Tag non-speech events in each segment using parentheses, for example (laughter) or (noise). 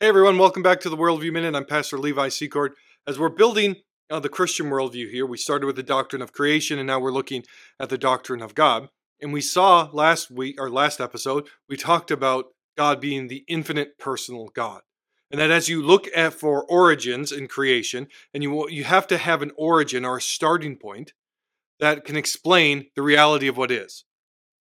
Hey everyone, welcome back to the Worldview Minute. I'm Pastor Levi Secord. As we're building uh, the Christian worldview here, we started with the doctrine of creation and now we're looking at the doctrine of God. And we saw last week, or last episode, we talked about God being the infinite personal God. And that as you look at for origins in creation, and you, you have to have an origin or a starting point that can explain the reality of what is.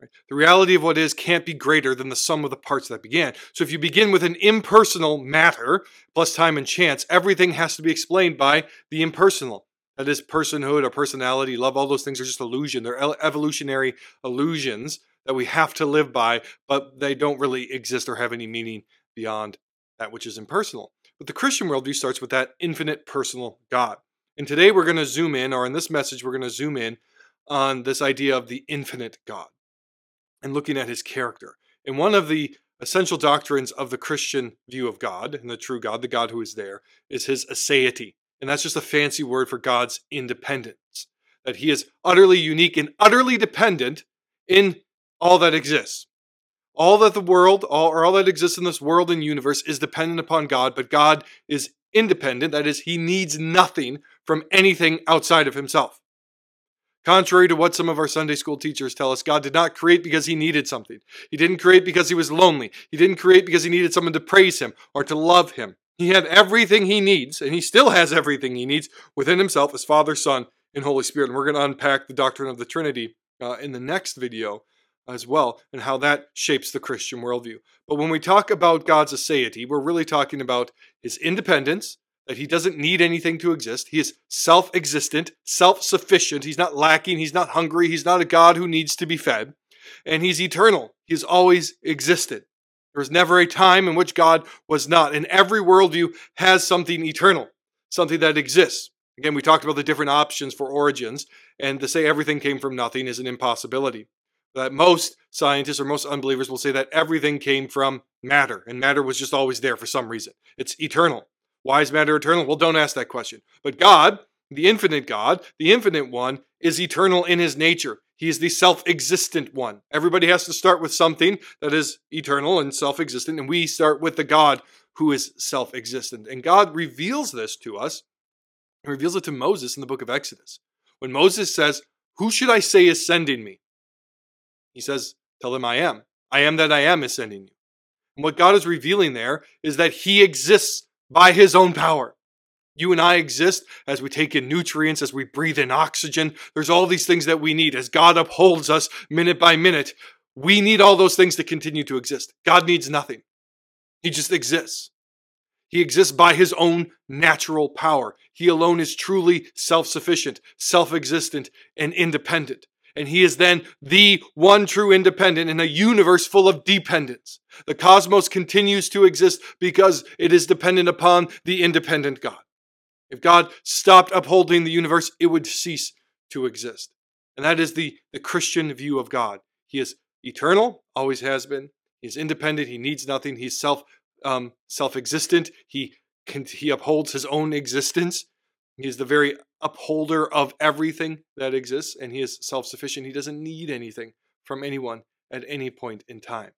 Right? The reality of what is can't be greater than the sum of the parts that began. So if you begin with an impersonal matter plus time and chance, everything has to be explained by the impersonal. That is personhood or personality, love, all those things are just illusion. They're evolutionary illusions that we have to live by, but they don't really exist or have any meaning beyond that which is impersonal. But the Christian worldview starts with that infinite personal God. And today we're going to zoom in, or in this message, we're going to zoom in on this idea of the infinite God and looking at his character. And one of the essential doctrines of the Christian view of God and the true God, the God who is there, is his aseity. And that's just a fancy word for God's independence, that he is utterly unique and utterly dependent in all that exists. All that the world, all, or all that exists in this world and universe is dependent upon God, but God is independent. That is, he needs nothing from anything outside of himself. Contrary to what some of our Sunday school teachers tell us, God did not create because he needed something. He didn't create because he was lonely. He didn't create because he needed someone to praise him or to love him. He had everything he needs, and he still has everything he needs within himself as Father, Son, and Holy Spirit. And we're going to unpack the doctrine of the Trinity uh, in the next video as well, and how that shapes the Christian worldview. But when we talk about God's aseity, we're really talking about his independence, that he doesn't need anything to exist. He is self existent, self sufficient. He's not lacking. He's not hungry. He's not a God who needs to be fed. And he's eternal. He's always existed. There was never a time in which God was not. And every worldview has something eternal, something that exists. Again, we talked about the different options for origins, and to say everything came from nothing is an impossibility. That most scientists or most unbelievers will say that everything came from matter, and matter was just always there for some reason. It's eternal. Why is matter eternal? Well, don't ask that question. But God, the infinite God, the infinite one, is eternal in his nature. He is the self existent one. Everybody has to start with something that is eternal and self existent, and we start with the God who is self existent. And God reveals this to us and reveals it to Moses in the book of Exodus. When Moses says, Who should I say is sending me? He says, Tell them I am. I am that I am is sending you. And what God is revealing there is that He exists by his own power. You and I exist as we take in nutrients, as we breathe in oxygen. There's all these things that we need as God upholds us minute by minute. We need all those things to continue to exist. God needs nothing. He just exists. He exists by his own natural power. He alone is truly self sufficient, self existent, and independent and he is then the one true independent in a universe full of dependence. The cosmos continues to exist because it is dependent upon the independent God. If God stopped upholding the universe, it would cease to exist. And that is the, the Christian view of God. He is eternal, always has been. He is independent. He needs nothing. He's self um, self existent. He can, he upholds his own existence. He is the very upholder of everything that exists, and he is self sufficient. He doesn't need anything from anyone at any point in time.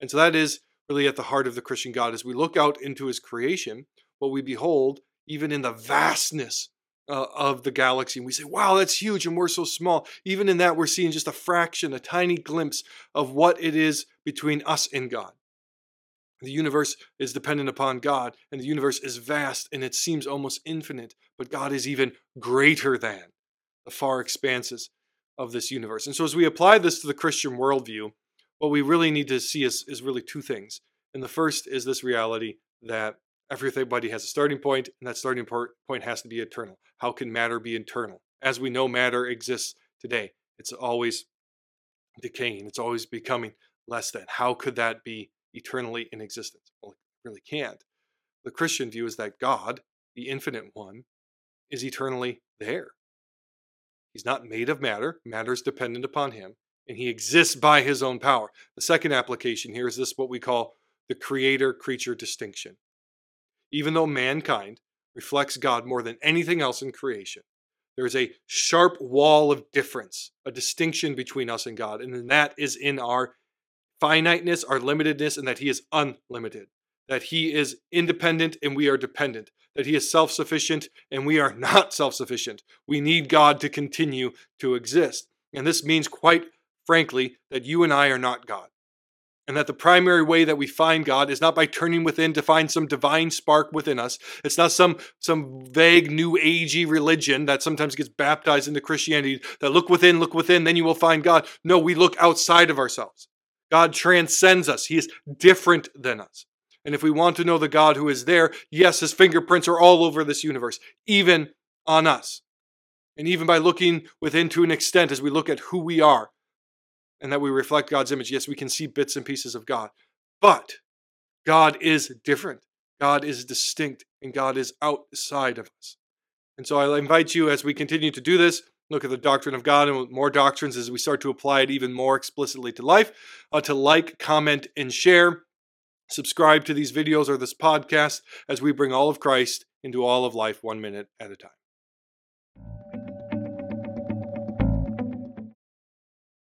And so that is really at the heart of the Christian God. As we look out into his creation, what we behold, even in the vastness uh, of the galaxy, and we say, wow, that's huge, and we're so small. Even in that, we're seeing just a fraction, a tiny glimpse of what it is between us and God. The universe is dependent upon God, and the universe is vast and it seems almost infinite, but God is even greater than the far expanses of this universe. And so, as we apply this to the Christian worldview, what we really need to see is, is really two things. And the first is this reality that everybody has a starting point, and that starting point has to be eternal. How can matter be eternal? As we know, matter exists today, it's always decaying, it's always becoming less than. How could that be eternally in existence. Well, it really can't. The Christian view is that God, the infinite one, is eternally there. He's not made of matter, matter is dependent upon him, and he exists by his own power. The second application here is this what we call the creator creature distinction. Even though mankind reflects God more than anything else in creation, there is a sharp wall of difference, a distinction between us and God, and that is in our finiteness, our limitedness, and that He is unlimited. that he is independent and we are dependent, that he is self sufficient and we are (laughs) not self sufficient. We need God to continue to exist. And this means, quite frankly, that you and I are not God. And that the primary way that we find God is not by turning within to find some divine spark within us. It's not some, some vague new agey religion that sometimes gets baptized into Christianity that look within, look within, then you will find God. No, we look outside of ourselves. God transcends us. He is different than us. And if we want to know the God who is there, yes, his fingerprints are all over this universe, even on us. And even by looking within to an extent, as we look at who we are and that we reflect God's image, yes, we can see bits and pieces of God. But God is different, God is distinct, and God is outside of us. And so I invite you as we continue to do this, look at the doctrine of God and more doctrines as we start to apply it even more explicitly to life, uh, to like, comment, and share. Subscribe to these videos or this podcast as we bring all of Christ into all of life one minute at a time.